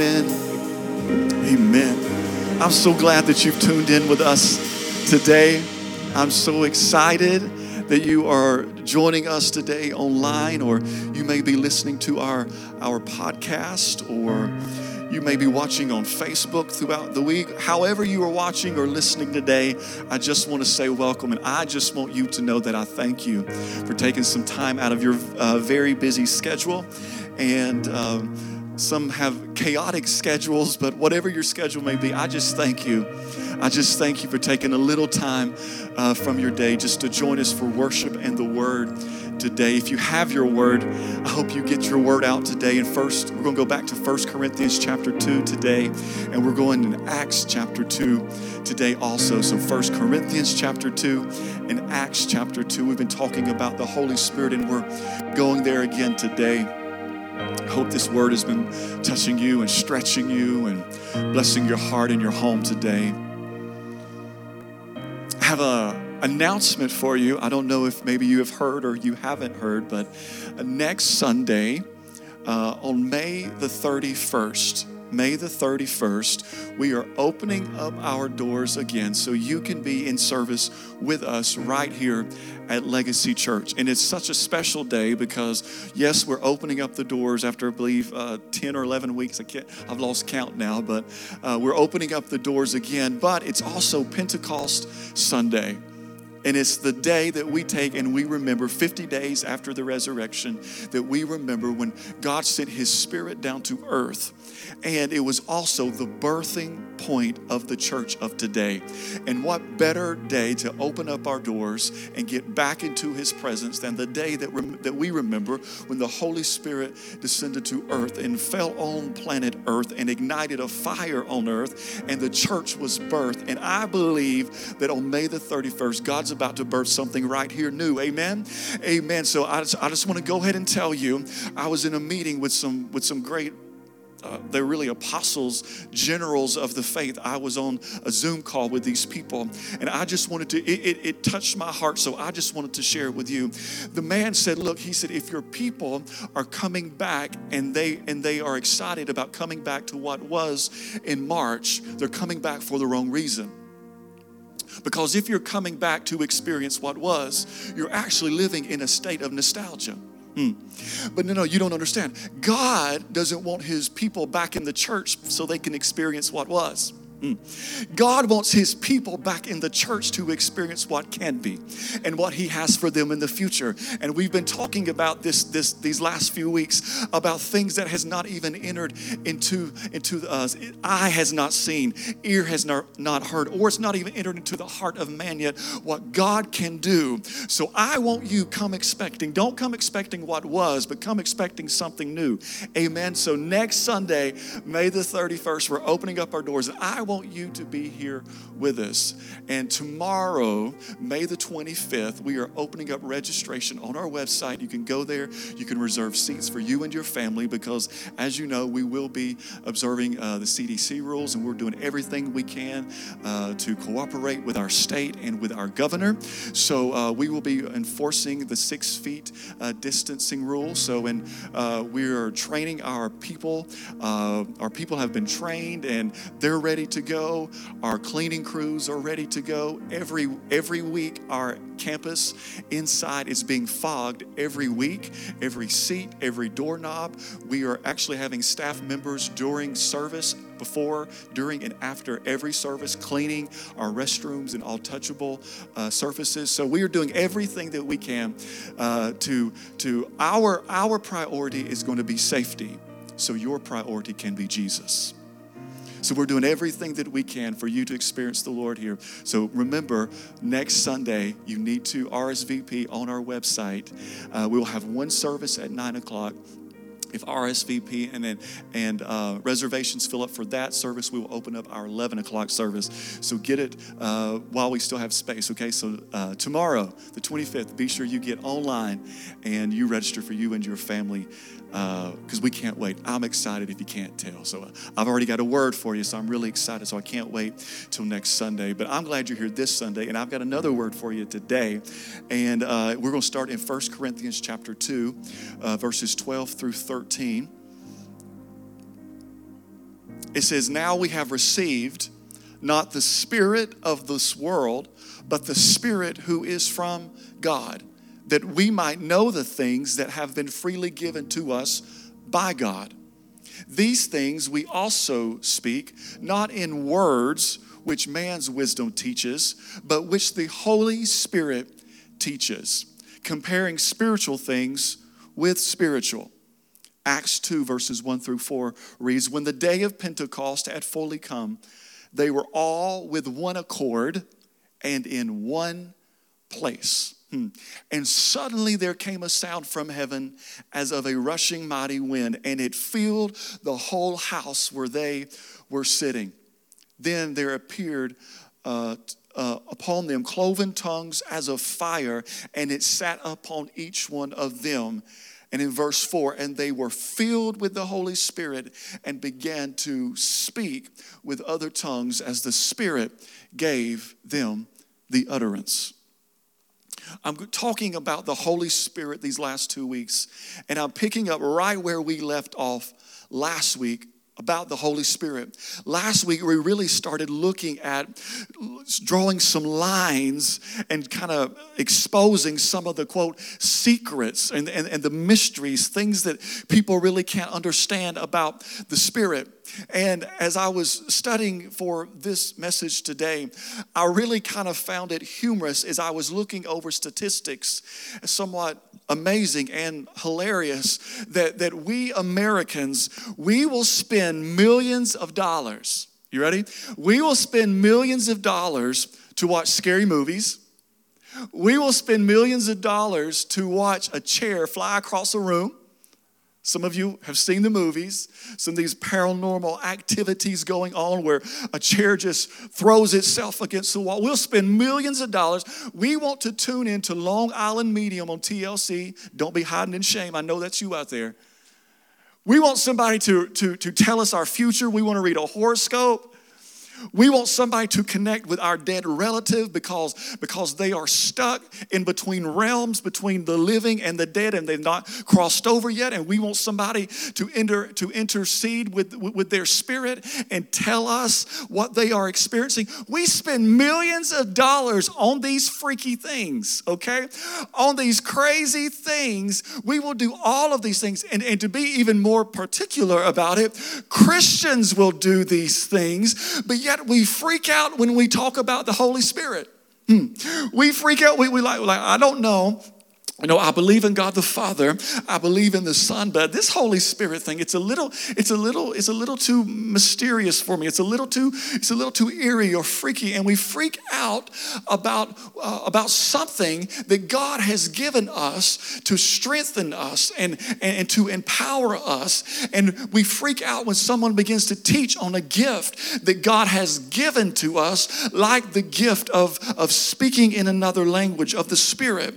Amen. Amen. I'm so glad that you've tuned in with us today. I'm so excited that you are joining us today online, or you may be listening to our, our podcast, or you may be watching on Facebook throughout the week. However, you are watching or listening today, I just want to say welcome. And I just want you to know that I thank you for taking some time out of your uh, very busy schedule. And um, some have chaotic schedules, but whatever your schedule may be, I just thank you. I just thank you for taking a little time uh, from your day just to join us for worship and the word today. If you have your word, I hope you get your word out today. And first, we're going to go back to First Corinthians chapter 2 today, and we're going in Acts chapter 2 today also. So First Corinthians chapter 2 and Acts chapter 2. We've been talking about the Holy Spirit, and we're going there again today. I hope this word has been touching you and stretching you and blessing your heart and your home today. I have a announcement for you. I don't know if maybe you have heard or you haven't heard, but next Sunday, uh, on May the 31st, May the 31st, we are opening up our doors again so you can be in service with us right here at Legacy Church. And it's such a special day because, yes, we're opening up the doors after, I believe, uh, 10 or 11 weeks. I can't, I've lost count now, but uh, we're opening up the doors again. But it's also Pentecost Sunday. And it's the day that we take and we remember 50 days after the resurrection that we remember when God sent his spirit down to earth. And it was also the birthing point of the church of today. And what better day to open up our doors and get back into his presence than the day that, rem- that we remember when the Holy Spirit descended to earth and fell on planet earth and ignited a fire on earth and the church was birthed. And I believe that on May the 31st, God's about to birth something right here new. Amen. Amen. So I just, I just want to go ahead and tell you, I was in a meeting with some with some great uh, they're really apostles, generals of the faith. I was on a Zoom call with these people, and I just wanted to, it, it, it, touched my heart, so I just wanted to share it with you. The man said, Look, he said, if your people are coming back and they and they are excited about coming back to what was in March, they're coming back for the wrong reason. Because if you're coming back to experience what was, you're actually living in a state of nostalgia. Hmm. But no, no, you don't understand. God doesn't want his people back in the church so they can experience what was. Mm. God wants his people back in the church to experience what can be and what he has for them in the future. And we've been talking about this, this these last few weeks about things that has not even entered into into us. Eye has not seen, ear has not, not heard, or it's not even entered into the heart of man yet what God can do. So I want you come expecting. Don't come expecting what was, but come expecting something new. Amen. So next Sunday, May the 31st, we're opening up our doors. And I want you to be here with us. And tomorrow, May the 25th, we are opening up registration on our website. You can go there, you can reserve seats for you and your family because, as you know, we will be observing uh, the CDC rules and we're doing everything we can uh, to cooperate with our state and with our governor. So uh, we will be enforcing the six feet uh, distancing rule. So, and uh, we are training our people. Uh, our people have been trained and they're ready to to go. Our cleaning crews are ready to go. Every every week, our campus inside is being fogged every week. Every seat, every doorknob. We are actually having staff members during service before, during, and after every service, cleaning our restrooms and all touchable uh, surfaces. So we are doing everything that we can uh, to to our our priority is going to be safety. So your priority can be Jesus. So we're doing everything that we can for you to experience the Lord here. So remember, next Sunday, you need to RSVP on our website. Uh, we will have one service at 9 o'clock if RSVP and then and uh, reservations fill up for that service, we will open up our 11 o'clock service. So get it uh, while we still have space. Okay, so uh, tomorrow, the 25th, be sure you get online and you register for you and your family because uh, we can't wait. I'm excited if you can't tell. So uh, I've already got a word for you, so I'm really excited. So I can't wait till next Sunday. But I'm glad you're here this Sunday, and I've got another word for you today. And uh, we're going to start in 1 Corinthians chapter 2, uh, verses 12 through 13. It says, Now we have received not the spirit of this world, but the spirit who is from God, that we might know the things that have been freely given to us by God. These things we also speak, not in words which man's wisdom teaches, but which the Holy Spirit teaches, comparing spiritual things with spiritual. Acts 2, verses 1 through 4 reads When the day of Pentecost had fully come, they were all with one accord and in one place. Hmm. And suddenly there came a sound from heaven as of a rushing mighty wind, and it filled the whole house where they were sitting. Then there appeared uh, uh, upon them cloven tongues as of fire, and it sat upon each one of them. And in verse 4, and they were filled with the Holy Spirit and began to speak with other tongues as the Spirit gave them the utterance. I'm talking about the Holy Spirit these last two weeks, and I'm picking up right where we left off last week about the Holy Spirit. Last week, we really started looking at drawing some lines and kind of exposing some of the quote secrets and, and, and the mysteries, things that people really can't understand about the Spirit. And as I was studying for this message today, I really kind of found it humorous as I was looking over statistics, somewhat amazing and hilarious that, that we Americans, we will spend millions of dollars. You ready? We will spend millions of dollars to watch scary movies. We will spend millions of dollars to watch a chair fly across a room. Some of you have seen the movies, some of these paranormal activities going on where a chair just throws itself against the wall. We'll spend millions of dollars. We want to tune into Long Island Medium on TLC. Don't be hiding in shame. I know that's you out there. We want somebody to, to, to tell us our future. We want to read a horoscope. We want somebody to connect with our dead relative because, because they are stuck in between realms, between the living and the dead, and they've not crossed over yet. And we want somebody to, enter, to intercede with, with their spirit and tell us what they are experiencing. We spend millions of dollars on these freaky things, okay? On these crazy things. We will do all of these things. And, and to be even more particular about it, Christians will do these things, but yet we freak out when we talk about the Holy Spirit. Hmm. We freak out. We, we like, like, I don't know you know, I believe in God the Father. I believe in the Son, but this Holy Spirit thing, it's a little, it's a little, it's a little too mysterious for me. It's a little too, it's a little too eerie or freaky, and we freak out about uh, about something that God has given us to strengthen us and, and and to empower us. And we freak out when someone begins to teach on a gift that God has given to us, like the gift of of speaking in another language of the Spirit.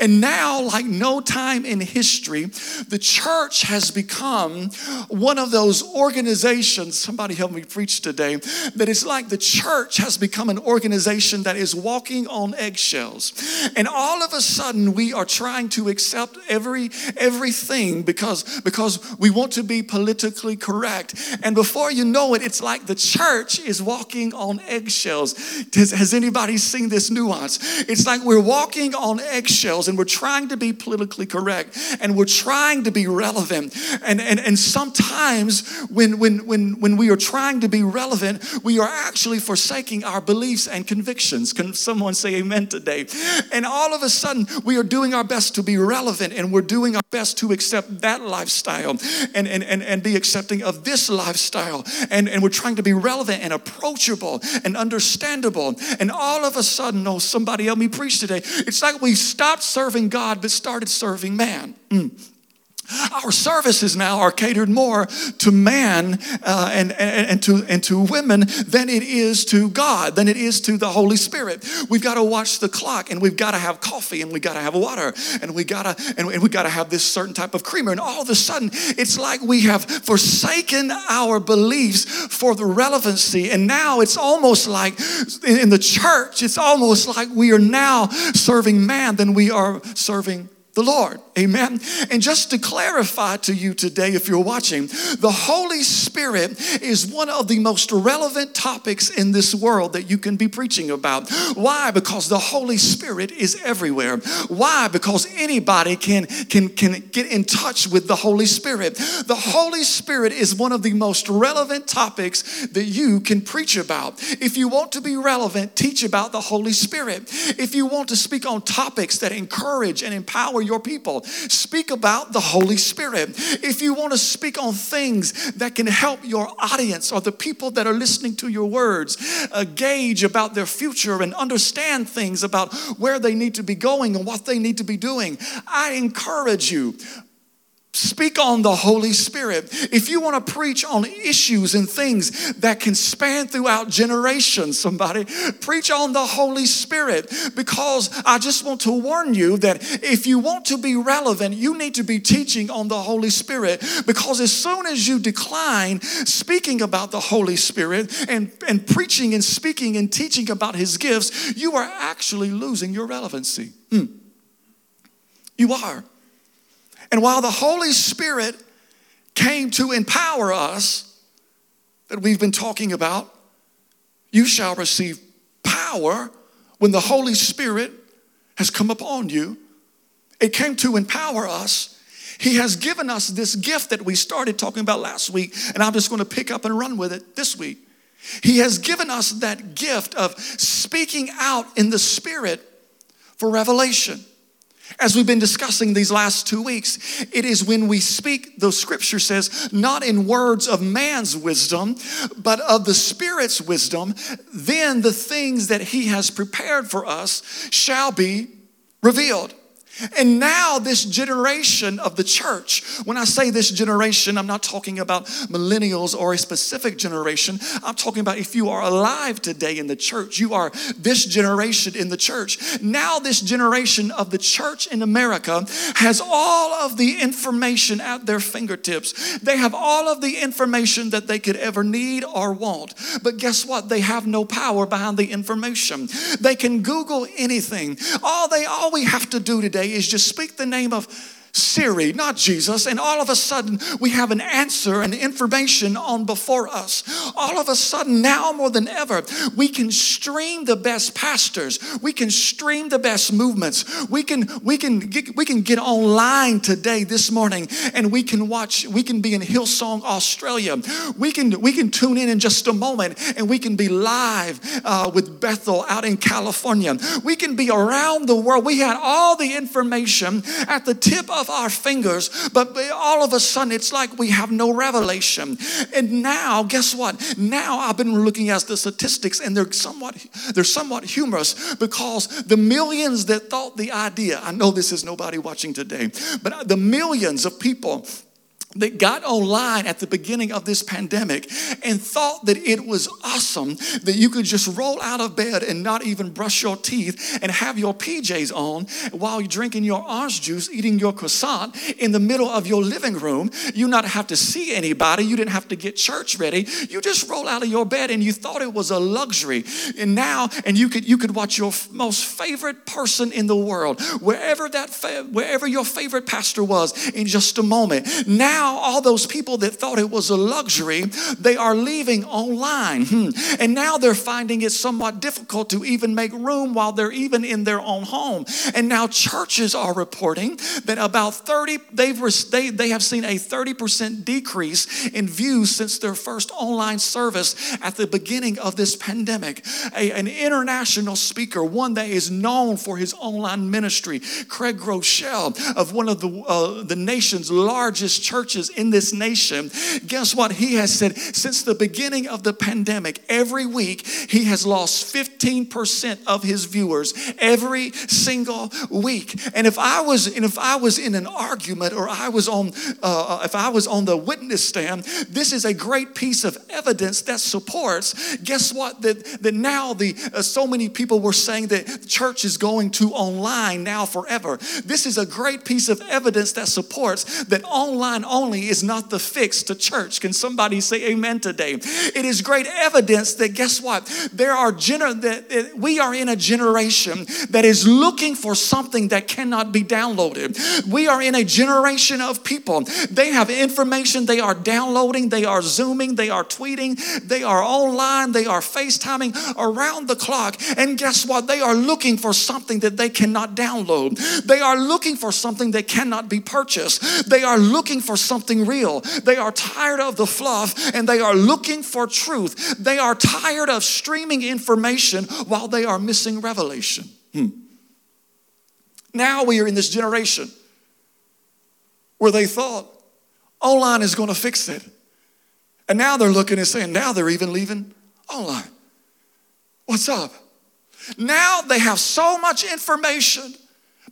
And now now, like no time in history, the church has become one of those organizations. Somebody help me preach today. That it's like the church has become an organization that is walking on eggshells. And all of a sudden, we are trying to accept every everything because, because we want to be politically correct. And before you know it, it's like the church is walking on eggshells. Has, has anybody seen this nuance? It's like we're walking on eggshells and we're trying trying to be politically correct and we're trying to be relevant. And, and, and sometimes when, when, when, when we are trying to be relevant, we are actually forsaking our beliefs and convictions. Can someone say amen today? And all of a sudden, we are doing our best to be relevant and we're doing our best to accept that lifestyle and, and, and, and be accepting of this lifestyle. And, and we're trying to be relevant and approachable and understandable. And all of a sudden, oh, somebody help me preach today. It's like we stopped serving God God, but started serving man. Mm. Our services now are catered more to man uh, and, and, and, to, and to women than it is to God, than it is to the Holy Spirit. We've got to watch the clock and we've got to have coffee and we've got to have water and we got to and, and we got to have this certain type of creamer. And all of a sudden, it's like we have forsaken our beliefs for the relevancy. And now it's almost like in the church, it's almost like we are now serving man than we are serving the Lord. Amen. And just to clarify to you today, if you're watching, the Holy Spirit is one of the most relevant topics in this world that you can be preaching about. Why? Because the Holy Spirit is everywhere. Why? Because anybody can, can, can get in touch with the Holy Spirit. The Holy Spirit is one of the most relevant topics that you can preach about. If you want to be relevant, teach about the Holy Spirit. If you want to speak on topics that encourage and empower your people. Speak about the Holy Spirit. If you want to speak on things that can help your audience or the people that are listening to your words uh, gauge about their future and understand things about where they need to be going and what they need to be doing, I encourage you Speak on the Holy Spirit. If you want to preach on issues and things that can span throughout generations, somebody, preach on the Holy Spirit because I just want to warn you that if you want to be relevant, you need to be teaching on the Holy Spirit because as soon as you decline speaking about the Holy Spirit and, and preaching and speaking and teaching about His gifts, you are actually losing your relevancy. Mm. You are. And while the Holy Spirit came to empower us, that we've been talking about, you shall receive power when the Holy Spirit has come upon you. It came to empower us. He has given us this gift that we started talking about last week, and I'm just going to pick up and run with it this week. He has given us that gift of speaking out in the Spirit for revelation. As we've been discussing these last two weeks, it is when we speak, the scripture says, not in words of man's wisdom, but of the Spirit's wisdom, then the things that He has prepared for us shall be revealed. And now, this generation of the church, when I say this generation, I'm not talking about millennials or a specific generation. I'm talking about if you are alive today in the church, you are this generation in the church. Now, this generation of the church in America has all of the information at their fingertips. They have all of the information that they could ever need or want. But guess what? They have no power behind the information. They can Google anything. All they all we have to do today is just speak the name of Siri, not Jesus, and all of a sudden we have an answer and information on before us. All of a sudden, now more than ever, we can stream the best pastors. We can stream the best movements. We can we can get, we can get online today this morning, and we can watch. We can be in Hillsong, Australia. We can we can tune in in just a moment, and we can be live uh, with Bethel out in California. We can be around the world. We had all the information at the tip of our fingers, but all of a sudden it's like we have no revelation. And now, guess what? Now I've been looking at the statistics and they're somewhat they're somewhat humorous because the millions that thought the idea, I know this is nobody watching today, but the millions of people that got online at the beginning of this pandemic and thought that it was awesome that you could just roll out of bed and not even brush your teeth and have your PJs on while you're drinking your orange juice, eating your croissant in the middle of your living room. You not have to see anybody. You didn't have to get church ready. You just roll out of your bed and you thought it was a luxury. And now, and you could you could watch your most favorite person in the world, wherever that wherever your favorite pastor was, in just a moment. Now now all those people that thought it was a luxury, they are leaving online. Hmm. And now they're finding it somewhat difficult to even make room while they're even in their own home. And now churches are reporting that about 30, they've, they, they have seen a 30% decrease in views since their first online service at the beginning of this pandemic. A, an international speaker, one that is known for his online ministry, Craig Groeschel of one of the, uh, the nation's largest churches churches in this nation, guess what? He has said since the beginning of the pandemic, every week he has lost 15% of his viewers every single week. And if I was, and if I was in an argument or I was on, uh, if I was on the witness stand, this is a great piece of evidence that supports. Guess what? That that now the uh, so many people were saying that church is going to online now forever. This is a great piece of evidence that supports that online only is not the fix to church. Can somebody say amen today? It is great evidence that guess what? There are gener- that we are in a generation that is looking for something that cannot be downloaded. We are in a generation of people. They have information they are downloading, they are zooming, they are tweeting, they are online, they are FaceTiming around the clock. And guess what? They are looking for something that they cannot download. They are looking for something that cannot be purchased. They are looking for something real. They are tired of the fluff and they are looking for truth. They are tired of streaming information while they are missing revelation. Hmm. Now we are in this generation where they thought online is going to fix it. And now they're looking and saying, now they're even leaving online. What's up? Now they have so much information,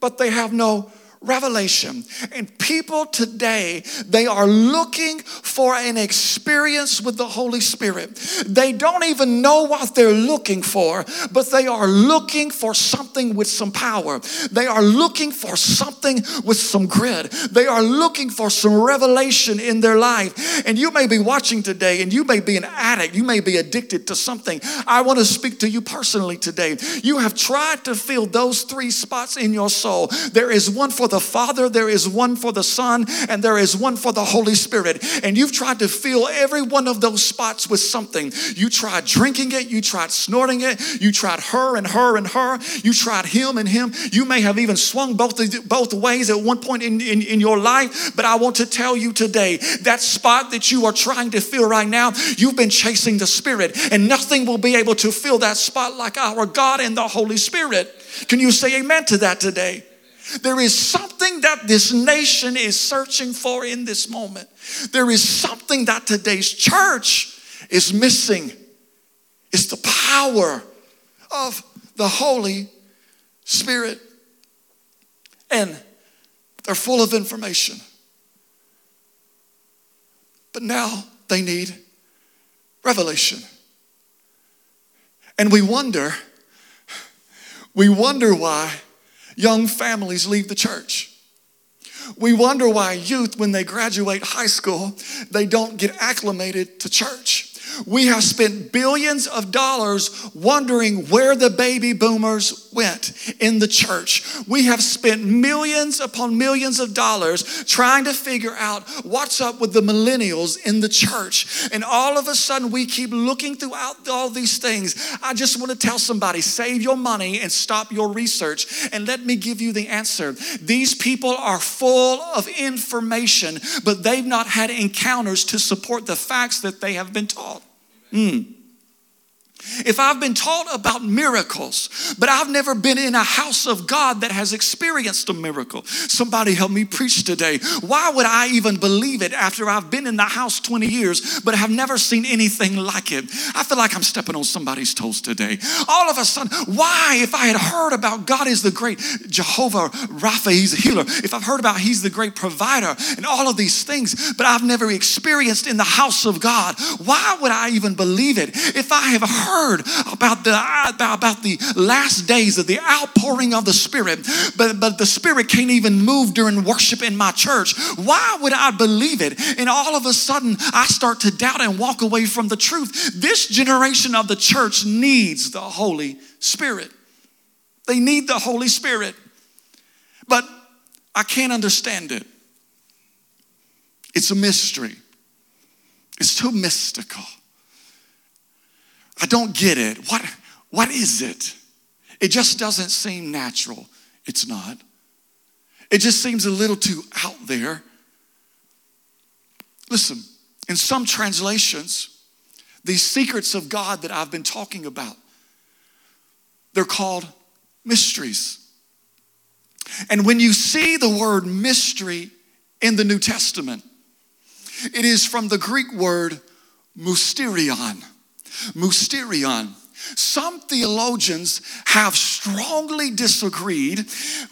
but they have no revelation. And people today, they are looking for an experience with the Holy Spirit. They don't even know what they're looking for, but they are looking for something with some power. They are looking for something with some grit. They are looking for some revelation in their life. And you may be watching today and you may be an addict. You may be addicted to something. I want to speak to you personally today. You have tried to fill those three spots in your soul. There is one for the the Father, there is one for the Son, and there is one for the Holy Spirit. And you've tried to fill every one of those spots with something. You tried drinking it, you tried snorting it, you tried her and her and her, you tried him and him. You may have even swung both, both ways at one point in, in, in your life, but I want to tell you today that spot that you are trying to fill right now, you've been chasing the Spirit, and nothing will be able to fill that spot like our God and the Holy Spirit. Can you say amen to that today? There is something that this nation is searching for in this moment. There is something that today's church is missing. It's the power of the Holy Spirit. And they're full of information. But now they need revelation. And we wonder, we wonder why young families leave the church. We wonder why youth, when they graduate high school, they don't get acclimated to church. We have spent billions of dollars wondering where the baby boomers went in the church. We have spent millions upon millions of dollars trying to figure out what's up with the millennials in the church. And all of a sudden, we keep looking throughout all these things. I just want to tell somebody save your money and stop your research. And let me give you the answer. These people are full of information, but they've not had encounters to support the facts that they have been taught. Mm. If I've been taught about miracles, but I've never been in a house of God that has experienced a miracle, somebody help me preach today. Why would I even believe it after I've been in the house 20 years, but have never seen anything like it? I feel like I'm stepping on somebody's toes today. All of a sudden, why, if I had heard about God is the great Jehovah Rapha, he's a healer, if I've heard about he's the great provider and all of these things, but I've never experienced in the house of God, why would I even believe it? If I have heard heard about the, about the last days of the outpouring of the Spirit, but, but the Spirit can't even move during worship in my church. Why would I believe it? And all of a sudden, I start to doubt and walk away from the truth. This generation of the church needs the Holy Spirit. They need the Holy Spirit. But I can't understand it. It's a mystery. It's too mystical. I don't get it. What, what is it? It just doesn't seem natural. It's not. It just seems a little too out there. Listen, in some translations, these secrets of God that I've been talking about, they're called mysteries. And when you see the word mystery in the New Testament, it is from the Greek word mysterion. Mysterion. Some theologians have strongly disagreed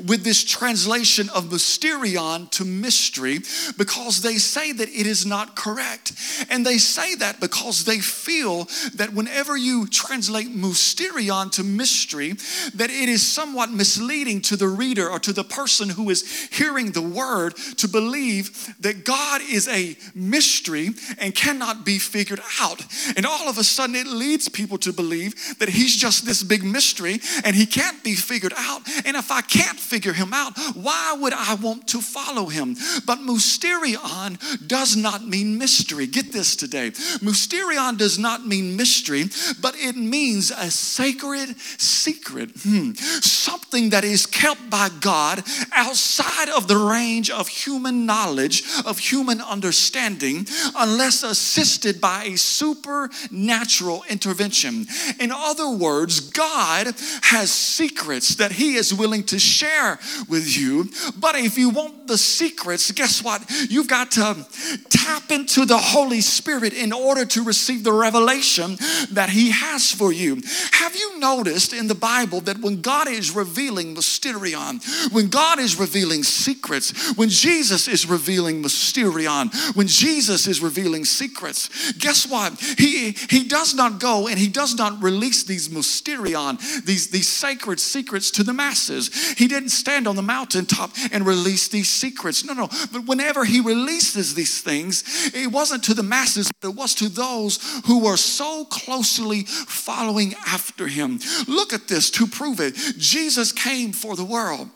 with this translation of mysterion to mystery because they say that it is not correct. And they say that because they feel that whenever you translate mysterion to mystery, that it is somewhat misleading to the reader or to the person who is hearing the word to believe that God is a mystery and cannot be figured out. And all of a sudden, it leads people to believe that he's just this big mystery and he can't be figured out. And if I can't figure him out, why would I want to follow him? But mysterion does not mean mystery. Get this today. Mysterion does not mean mystery, but it means a sacred secret. Hmm. Something that is kept by God outside of the range of human knowledge, of human understanding, unless assisted by a supernatural intervention. In other words, God has secrets that He is willing to share with you. But if you want the secrets, guess what? You've got to tap into the Holy Spirit in order to receive the revelation that He has for you. Have you noticed in the Bible that when God is revealing mysterion, when God is revealing secrets, when Jesus is revealing mysterion, when Jesus is revealing secrets, guess what? He, he does not go and He does not release these mysterion, these, these sacred secrets to the masses. He didn't stand on the mountaintop and release these secrets. No, no. But whenever he releases these things, it wasn't to the masses, but it was to those who were so closely following after him. Look at this to prove it. Jesus came for the world.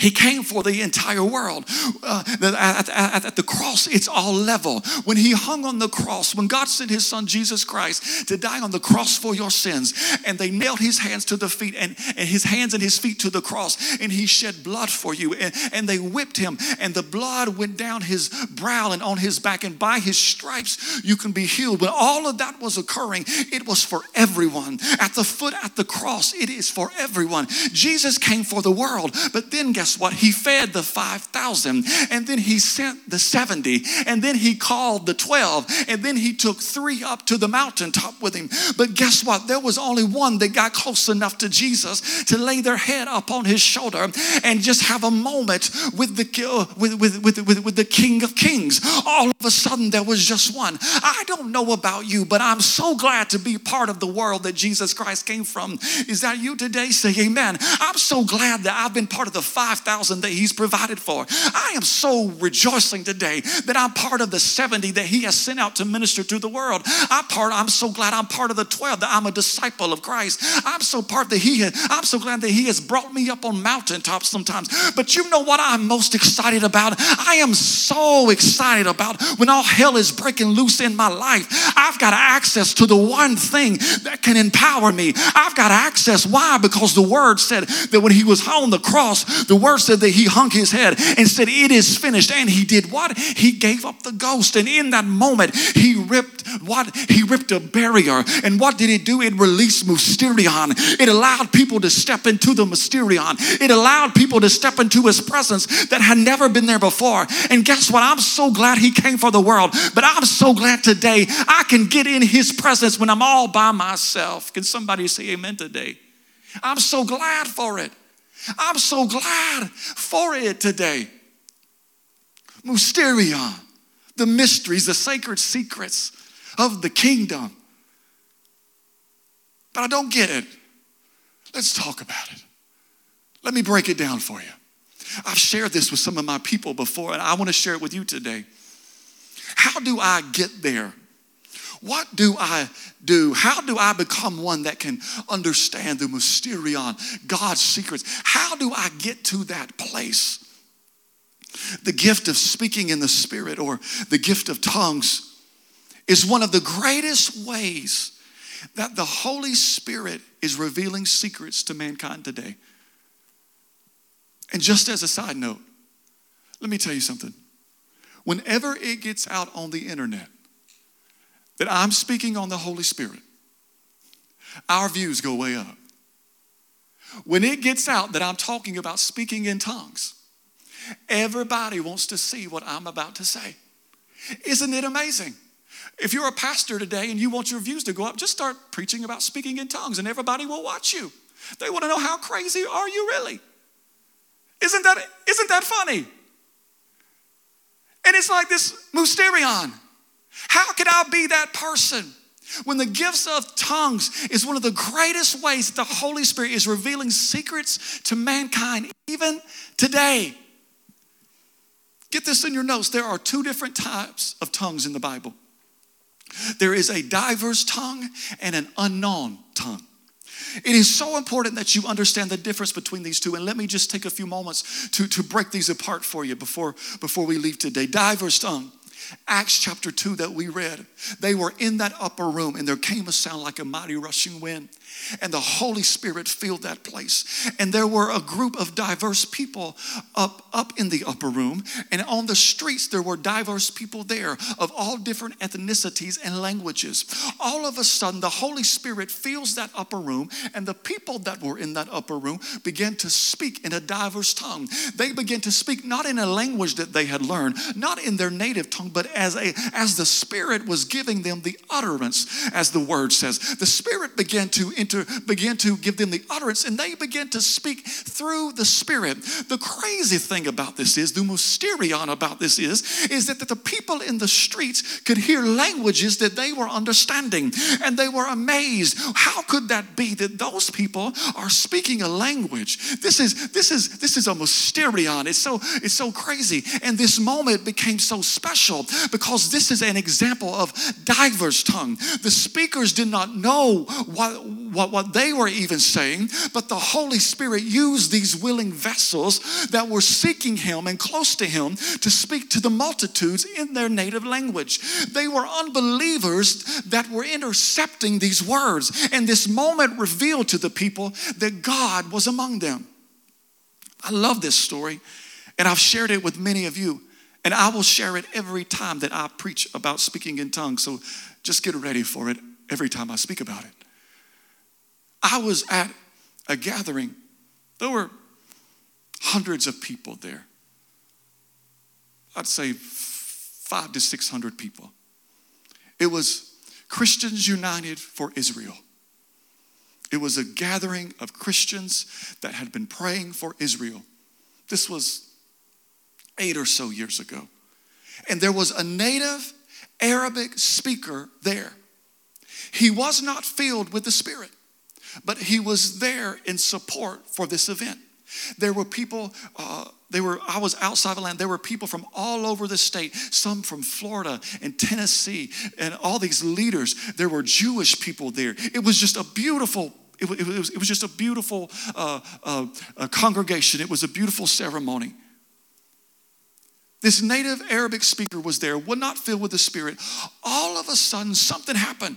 He came for the entire world. Uh, at, at, at, the cross, it's all level. When he hung on the cross, when God sent his son Jesus Christ to die on the cross for your sins, and they nailed his hands to the feet and, and his hands and his feet to the cross, and he shed blood for you, and, and they whipped him, and the blood went down his brow and on his back, and by his stripes you can be healed. When all of that was occurring, it was for everyone. At the foot at the cross, it is for everyone. Jesus came for the world, but then guess what? He fed the 5,000 and then he sent the 70 and then he called the 12 and then he took three up to the mountaintop with him. But guess what? There was only one that got close enough to Jesus to lay their head up on his shoulder and just have a moment with the, uh, with, with, with, with, with the King of Kings. All of a sudden, there was just one. I don't know about you, but I'm so glad to be part of the world that Jesus Christ came from. Is that you today? Say amen. I'm so glad that I've been part of the 5,000 that He's provided for. I am so rejoicing today that I'm part of the 70 that He has sent out to minister to the world. I'm part, I'm so glad I'm part of the 12 that I'm a disciple of Christ. I'm so part that He has, I'm so glad that He has brought me up on mountaintops sometimes. But you know what I'm most excited about? I am so excited about when all hell is breaking loose in my life. I've got access to the one thing that can empower me. I've got access. Why? Because the word said that when He was on the cross, the word said that he hung his head and said, It is finished. And he did what? He gave up the ghost. And in that moment, he ripped what? He ripped a barrier. And what did it do? It released mysterion. It allowed people to step into the mysterion. It allowed people to step into his presence that had never been there before. And guess what? I'm so glad he came for the world. But I'm so glad today I can get in his presence when I'm all by myself. Can somebody say amen today? I'm so glad for it. I'm so glad for it today. Mysterion, the mysteries, the sacred secrets of the kingdom. But I don't get it. Let's talk about it. Let me break it down for you. I've shared this with some of my people before, and I want to share it with you today. How do I get there? What do I do? How do I become one that can understand the mysterion, God's secrets? How do I get to that place? The gift of speaking in the Spirit or the gift of tongues is one of the greatest ways that the Holy Spirit is revealing secrets to mankind today. And just as a side note, let me tell you something. Whenever it gets out on the internet, that I'm speaking on the Holy Spirit, our views go way up. When it gets out that I'm talking about speaking in tongues, everybody wants to see what I'm about to say. Isn't it amazing? If you're a pastor today and you want your views to go up, just start preaching about speaking in tongues and everybody will watch you. They want to know how crazy are you really? Isn't that, isn't that funny? And it's like this mysterion. How can I be that person? When the gifts of tongues is one of the greatest ways that the Holy Spirit is revealing secrets to mankind, even today. Get this in your notes. There are two different types of tongues in the Bible there is a diverse tongue and an unknown tongue. It is so important that you understand the difference between these two. And let me just take a few moments to, to break these apart for you before, before we leave today. Diverse tongue. Acts chapter 2 that we read, they were in that upper room and there came a sound like a mighty rushing wind and the Holy Spirit filled that place. And there were a group of diverse people up, up in the upper room. And on the streets, there were diverse people there of all different ethnicities and languages. All of a sudden, the Holy Spirit fills that upper room, and the people that were in that upper room began to speak in a diverse tongue. They began to speak not in a language that they had learned, not in their native tongue, but as a as the Spirit was giving them the utterance, as the word says. The Spirit began to to begin to give them the utterance and they begin to speak through the Spirit. The crazy thing about this is, the mysterion about this is, is that the people in the streets could hear languages that they were understanding and they were amazed. How could that be that those people are speaking a language? This is this is this is a mysterion. It's so it's so crazy. And this moment became so special because this is an example of diverse tongue. The speakers did not know what what, what they were even saying, but the Holy Spirit used these willing vessels that were seeking Him and close to Him to speak to the multitudes in their native language. They were unbelievers that were intercepting these words, and this moment revealed to the people that God was among them. I love this story, and I've shared it with many of you. And I will share it every time that I preach about speaking in tongues. So just get ready for it every time I speak about it. I was at a gathering. There were hundreds of people there. I'd say five to 600 people. It was Christians United for Israel. It was a gathering of Christians that had been praying for Israel. This was eight or so years ago. And there was a native Arabic speaker there. He was not filled with the Spirit but he was there in support for this event. There were people, uh, they were, I was outside the land. There were people from all over the state, some from Florida and Tennessee, and all these leaders. There were Jewish people there. It was just a beautiful it, it, was, it was just a beautiful uh, uh, uh, congregation. It was a beautiful ceremony. This native Arabic speaker was there, would not filled with the Spirit. All of a sudden, something happened.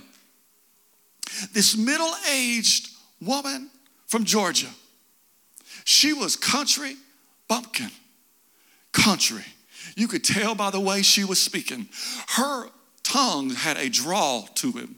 This middle aged woman from Georgia, she was country bumpkin. Country. You could tell by the way she was speaking. Her tongue had a drawl to it.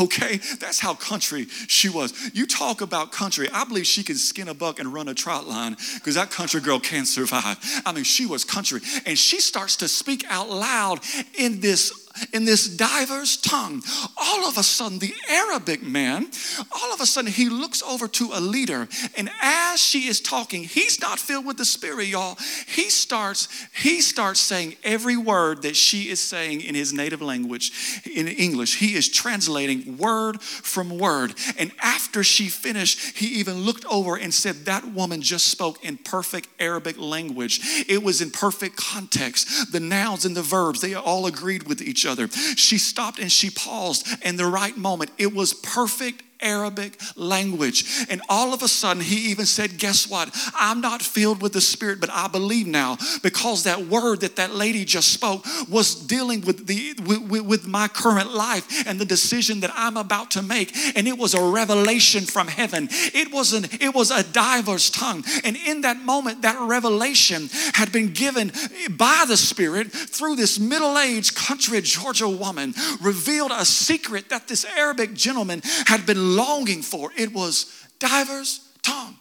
Okay? That's how country she was. You talk about country. I believe she can skin a buck and run a trot line because that country girl can't survive. I mean, she was country. And she starts to speak out loud in this in this diverse tongue. All of a sudden, the Arabic man, all of a sudden, he looks over to a leader, and as she is talking, he's not filled with the Spirit, y'all. He starts, he starts saying every word that she is saying in his native language, in English. He is translating word from word. And after she finished, he even looked over and said, That woman just spoke in perfect Arabic language. It was in perfect context. The nouns and the verbs, they all agreed with each each other. She stopped and she paused in the right moment. It was perfect Arabic language. And all of a sudden, he even said, Guess what? I'm not filled with the Spirit, but I believe now because that word that that lady just spoke was dealing with, the, with, with my current life and the decision that I'm about to make. And it was a revelation from heaven. It was, an, it was a diverse tongue. And in that moment, that revelation had been given by the Spirit through this middle aged country Georgia woman, revealed a secret that this Arabic gentleman had been longing for. It was divers tongue.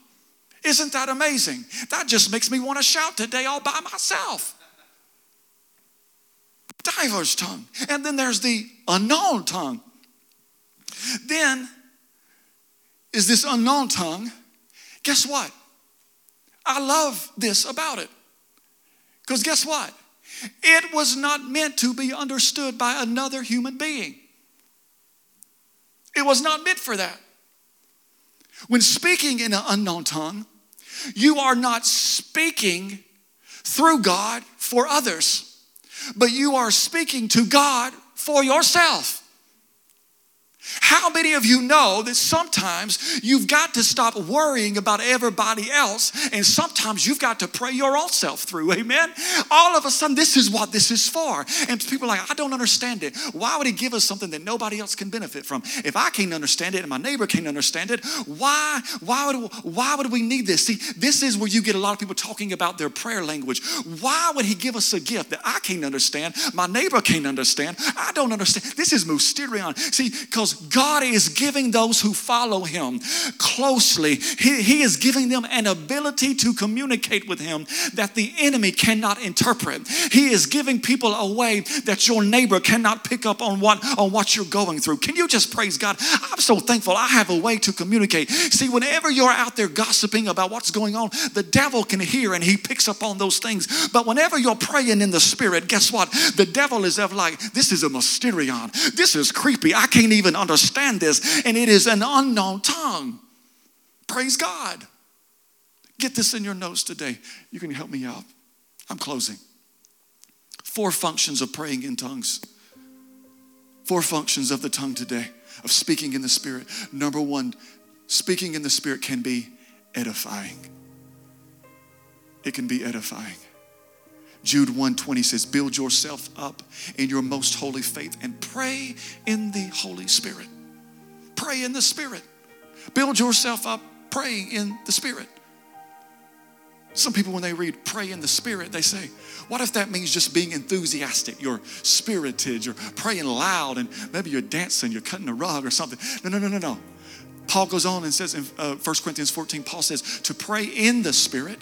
Isn't that amazing? That just makes me want to shout today all by myself. diverse tongue. And then there's the unknown tongue. Then is this unknown tongue. Guess what? I love this about it. Because guess what? It was not meant to be understood by another human being. It was not meant for that. When speaking in an unknown tongue, you are not speaking through God for others, but you are speaking to God for yourself. How many of you know that sometimes you've got to stop worrying about everybody else and sometimes you've got to pray your own self through? Amen. All of a sudden, this is what this is for. And people are like, I don't understand it. Why would he give us something that nobody else can benefit from? If I can't understand it and my neighbor can't understand it, why, why, would, why would we need this? See, this is where you get a lot of people talking about their prayer language. Why would he give us a gift that I can't understand, my neighbor can't understand, I don't understand? This is mysterion. See, because God is giving those who follow Him closely, he, he is giving them an ability to communicate with Him that the enemy cannot interpret. He is giving people a way that your neighbor cannot pick up on what, on what you're going through. Can you just praise God? I'm so thankful I have a way to communicate. See, whenever you're out there gossiping about what's going on, the devil can hear and he picks up on those things. But whenever you're praying in the spirit, guess what? The devil is ever like, this is a mysterion. This is creepy. I can't even understand this. And it is an unknown tongue. Praise God. Get this in your notes today. You can help me out. I'm closing. Four functions of praying in tongues. Four functions of the tongue today, of speaking in the Spirit. Number one, speaking in the Spirit can be edifying. It can be edifying. Jude 1:20 says, "Build yourself up in your most holy faith and pray in the Holy Spirit." Pray in the Spirit. Build yourself up praying in the Spirit. Some people, when they read pray in the Spirit, they say, What if that means just being enthusiastic? You're spirited, you're praying loud, and maybe you're dancing, you're cutting a rug or something. No, no, no, no, no. Paul goes on and says in uh, 1 Corinthians 14, Paul says, To pray in the Spirit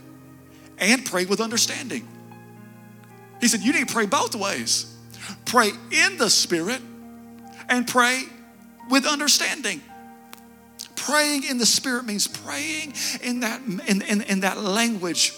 and pray with understanding. He said, You need to pray both ways. Pray in the Spirit and pray with understanding. Praying in the Spirit means praying in that, in, in, in that language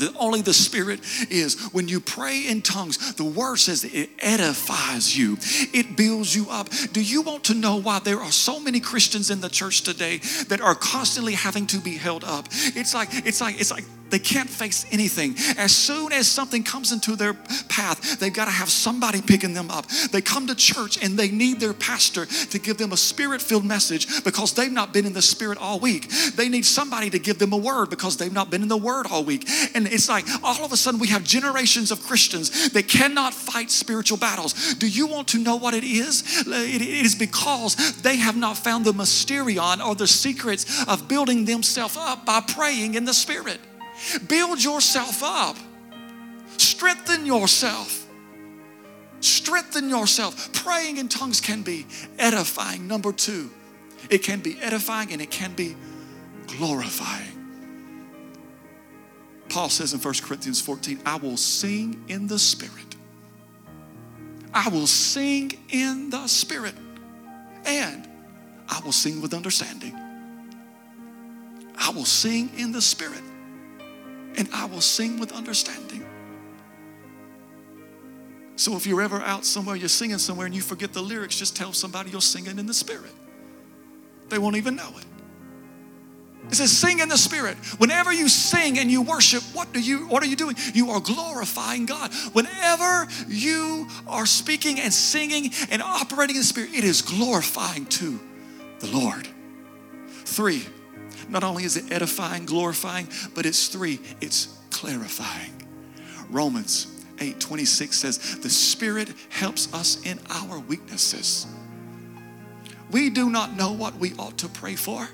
that only the Spirit is. When you pray in tongues, the word says it edifies you, it builds you up. Do you want to know why there are so many Christians in the church today that are constantly having to be held up? It's like, it's like, it's like they can't face anything. As soon as something comes into their path, they've got to have somebody picking them up. They come to church and they need their pastor to give them a spirit filled message because they've not been in the spirit all week. They need somebody to give them a word because they've not been in the word all week. And it's like all of a sudden we have generations of Christians that cannot fight spiritual battles. Do you want to know what it is? It is because they have not found the mysterion or the secrets of building themselves up by praying in the spirit. Build yourself up. Strengthen yourself. Strengthen yourself. Praying in tongues can be edifying. Number two, it can be edifying and it can be glorifying. Paul says in 1 Corinthians 14, I will sing in the Spirit. I will sing in the Spirit. And I will sing with understanding. I will sing in the Spirit and I will sing with understanding. So if you're ever out somewhere, you're singing somewhere and you forget the lyrics, just tell somebody you're singing in the spirit. They won't even know it. It says, sing in the spirit. Whenever you sing and you worship, what do you what are you doing? You are glorifying God. Whenever you are speaking and singing and operating in the spirit, it is glorifying to the Lord. Three, not only is it edifying, glorifying, but it's three, it's clarifying. Romans 8 26 says, The Spirit helps us in our weaknesses. We do not know what we ought to pray for.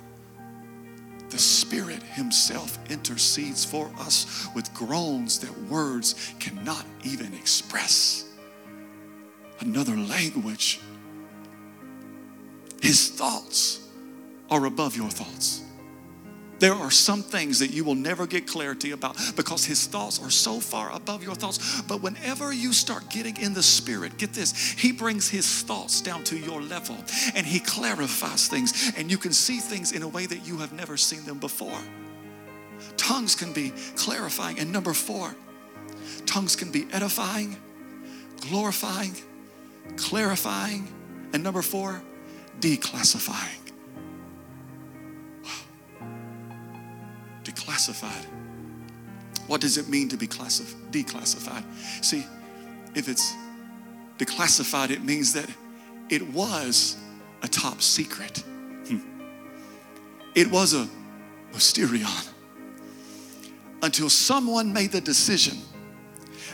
The Spirit Himself intercedes for us with groans that words cannot even express. Another language. His thoughts are above your thoughts. There are some things that you will never get clarity about because his thoughts are so far above your thoughts. But whenever you start getting in the spirit, get this, he brings his thoughts down to your level and he clarifies things and you can see things in a way that you have never seen them before. Tongues can be clarifying. And number four, tongues can be edifying, glorifying, clarifying, and number four, declassifying. Declassified. What does it mean to be classif- declassified? See, if it's declassified, it means that it was a top secret. Hmm. It was a mysterion until someone made the decision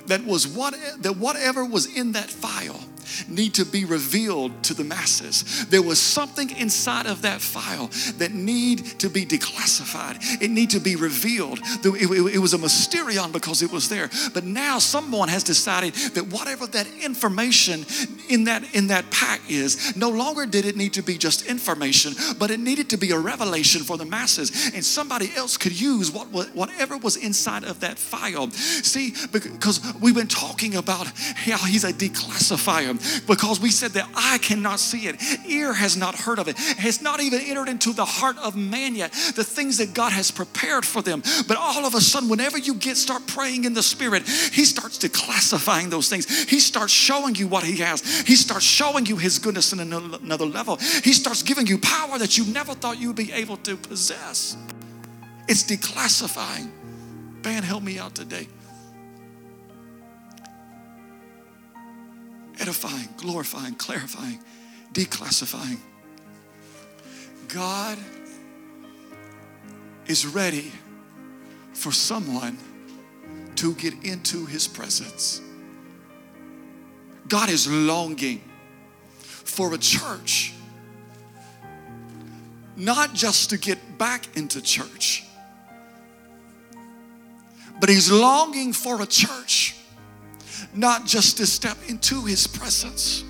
that was what that whatever was in that file need to be revealed to the masses. There was something inside of that file that need to be declassified. It need to be revealed. It, was a mysterion because it was there. But now someone has decided that whatever that information in that in that pack is, no longer did it need to be just information, but it needed to be a revelation for the masses. And somebody else could use what whatever was inside of that file. See, because we've been talking about how he's a declassifier because we said that eye cannot see it, ear has not heard of it, has not even entered into the heart of man yet, the things that God has prepared for them. But all of a sudden, whenever you get start praying in the spirit, he starts declassifying those things. He starts showing you what he has. He starts showing you his goodness in another level. He starts giving you power that you never thought you'd be able to possess. It's declassifying. Man, help me out today. Edifying, glorifying, clarifying, declassifying. God is ready for someone to get into his presence. God is longing for a church, not just to get back into church, but he's longing for a church not just to step into his presence,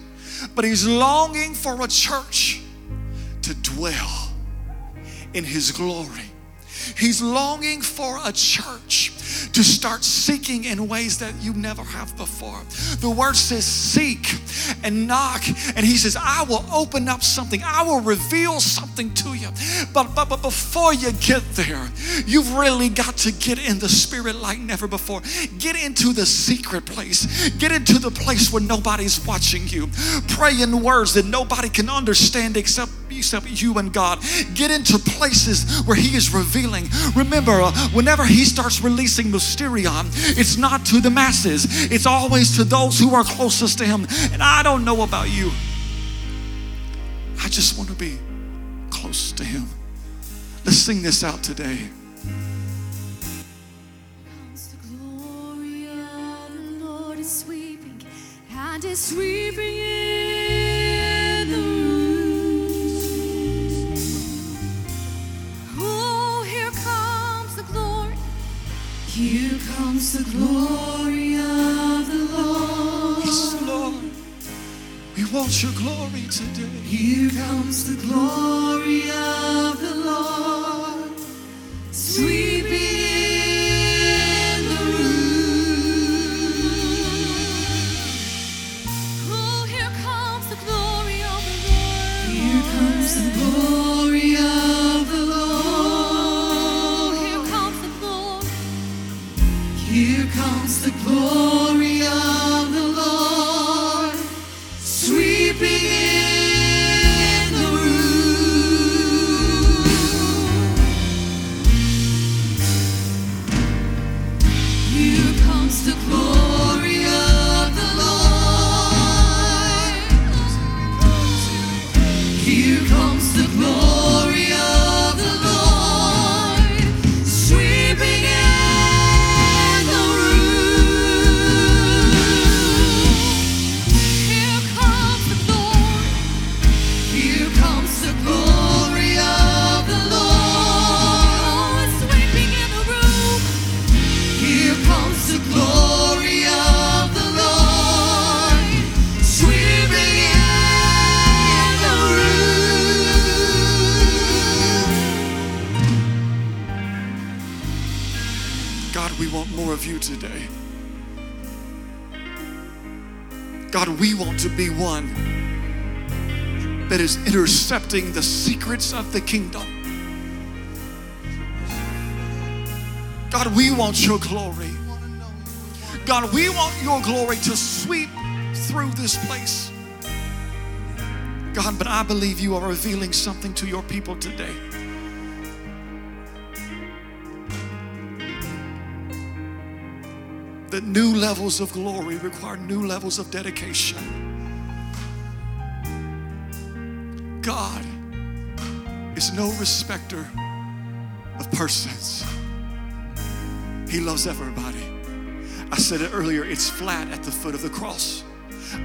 but he's longing for a church to dwell in his glory. He's longing for a church to start seeking in ways that you never have before. The word says, seek and knock. And he says, I will open up something, I will reveal something to you. But, but, but before you get there, you've really got to get in the spirit like never before. Get into the secret place, get into the place where nobody's watching you. Pray in words that nobody can understand except except you and God. Get into places where He is revealing. Remember, uh, whenever He starts releasing mysterion, it's not to the masses, it's always to those who are closest to Him. And I don't know about you, I just want to be close to Him. Let's sing this out today. and it's Here comes the glory of the Lord. Yes, Lord. We want your glory today. Here comes the glory of the Lord. Sweeping in the room. Oh, here comes the glory of the Lord. Here comes the glory. Yastıklar is intercepting the secrets of the kingdom. God, we want your glory. God, we want your glory to sweep through this place. God, but I believe you are revealing something to your people today. That new levels of glory require new levels of dedication. God is no respecter of persons. He loves everybody. I said it earlier, it's flat at the foot of the cross.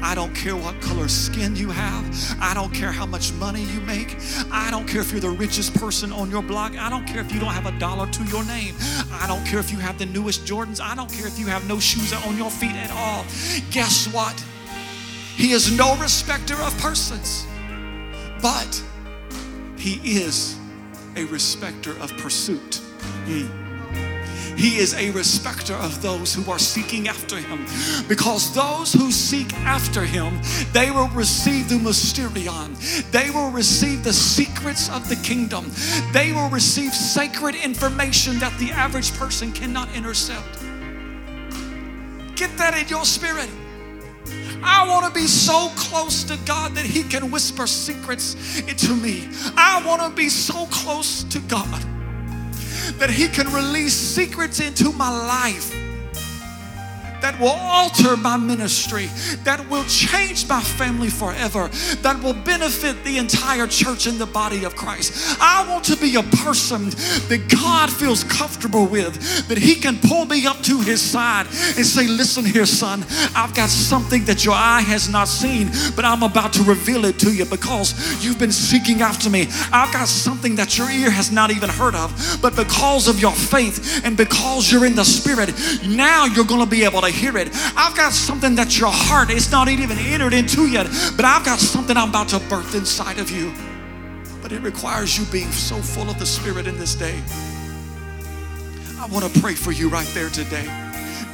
I don't care what color skin you have. I don't care how much money you make. I don't care if you're the richest person on your block. I don't care if you don't have a dollar to your name. I don't care if you have the newest Jordans. I don't care if you have no shoes on your feet at all. Guess what? He is no respecter of persons, but He is a respecter of pursuit. Mm. He is a respecter of those who are seeking after him. Because those who seek after him, they will receive the mysterion. They will receive the secrets of the kingdom. They will receive sacred information that the average person cannot intercept. Get that in your spirit. I want to be so close to God that He can whisper secrets into me. I want to be so close to God that He can release secrets into my life that will alter my ministry, that will change my family forever, that will benefit the entire church and the body of Christ. I want to be a person that God feels comfortable with, that He can pull me up to His side and say, Listen here, son, I've got something that your eye has not seen, but I'm about to reveal it to you because you've been seeking after me. I've got something that your ear has not even heard of, but because of your faith and because you're in the Spirit, now you're going to be able to hear it. I've got something that your heart is not even entered into yet, but I've got something I'm about to birth inside of you. But it requires you being so full of the Spirit in this day. I want to pray for you right there today.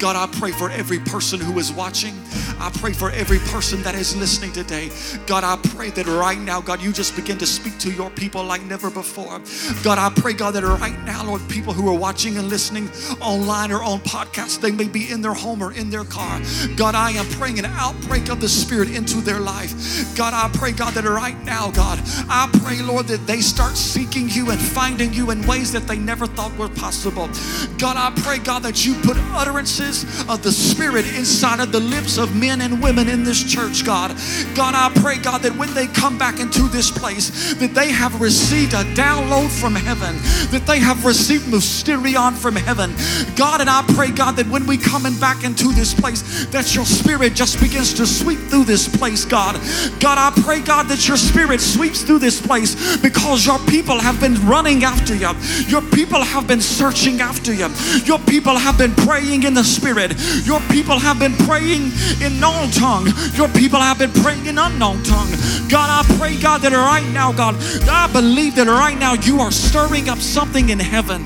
God, I pray for every person who is watching. I pray for every person that is listening today. God, I pray that right now, God, you just begin to speak to your people like never before. God, I pray, God, that right now, Lord, people who are watching and listening online or on podcasts, they may be in their home or in their car. God, I am praying an outbreak of the Spirit into their life. God, I pray, God, that right now, God, I pray, Lord, that they start seeking you and finding you in ways that they never thought were possible. God, I pray, God, that you put utterances of the Spirit inside of the lips of men and women in this church, God. God, I pray, God, that when they come back into this place, that they have received a download from heaven, that they have received mysterion from heaven. God, and I pray, God, that when we coming back into this place, that your Spirit just begins to sweep through this place, God. God, I pray, God, that your Spirit sweeps through this place because your people have been running after you. Your people have been searching after you. Your people have been praying in the Spirit. Your people have been praying in known tongue. Your people have been praying in unknown tongue. God, I pray, God, that right now, God, I believe that right now you are stirring up something in heaven.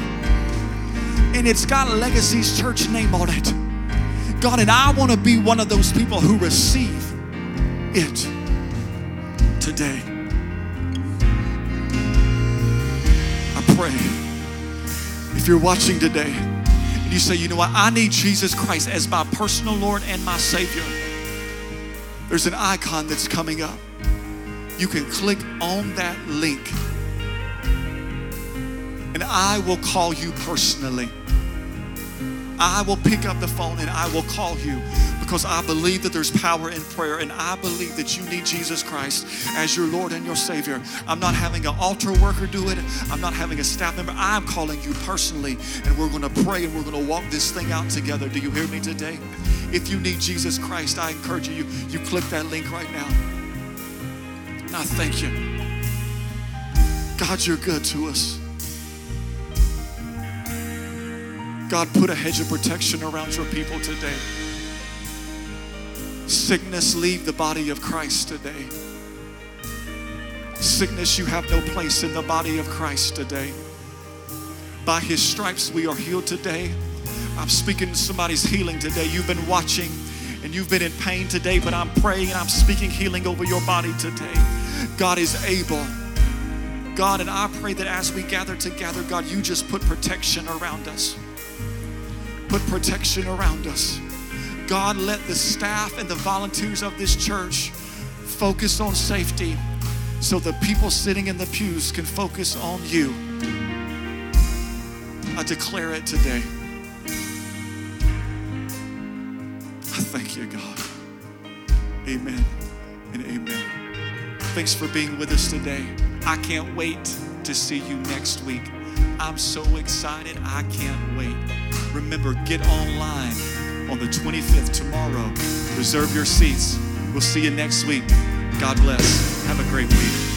And it's got Legacy's church name on it. God, and I want to be one of those people who receive it today. I pray if you're watching today, you say, you know what, I need Jesus Christ as my personal Lord and my Savior, there's an icon that's coming up. You can click on that link, and I will call you personally. I will pick up the phone and I will call you because I believe that there's power in prayer and I believe that you need Jesus Christ as your Lord and your Savior. I'm not having an altar worker do it, I'm not having a staff member. I'm calling you personally and we're going to pray and we're going to walk this thing out together. Do you hear me today? If you need Jesus Christ, I encourage you, you click that link right now. And I thank you. God, you're good to us. God, put a hedge of protection around your people today. Sickness, leave the body of Christ today. Sickness, you have no place in the body of Christ today. By his stripes, we are healed today. I'm speaking to somebody's healing today. You've been watching and you've been in pain today, but I'm praying and I'm speaking healing over your body today. God is able. God, and I pray that as we gather together, God, you just put protection around us. Put protection around us. God, let the staff and the volunteers of this church focus on safety so the people sitting in the pews can focus on you. I declare it today. I thank you, God. Amen and amen. Thanks for being with us today. I can't wait to see you next week. I'm so excited. I can't wait. Remember, get online on the 25th tomorrow. Reserve your seats. We'll see you next week. God bless. Have a great week.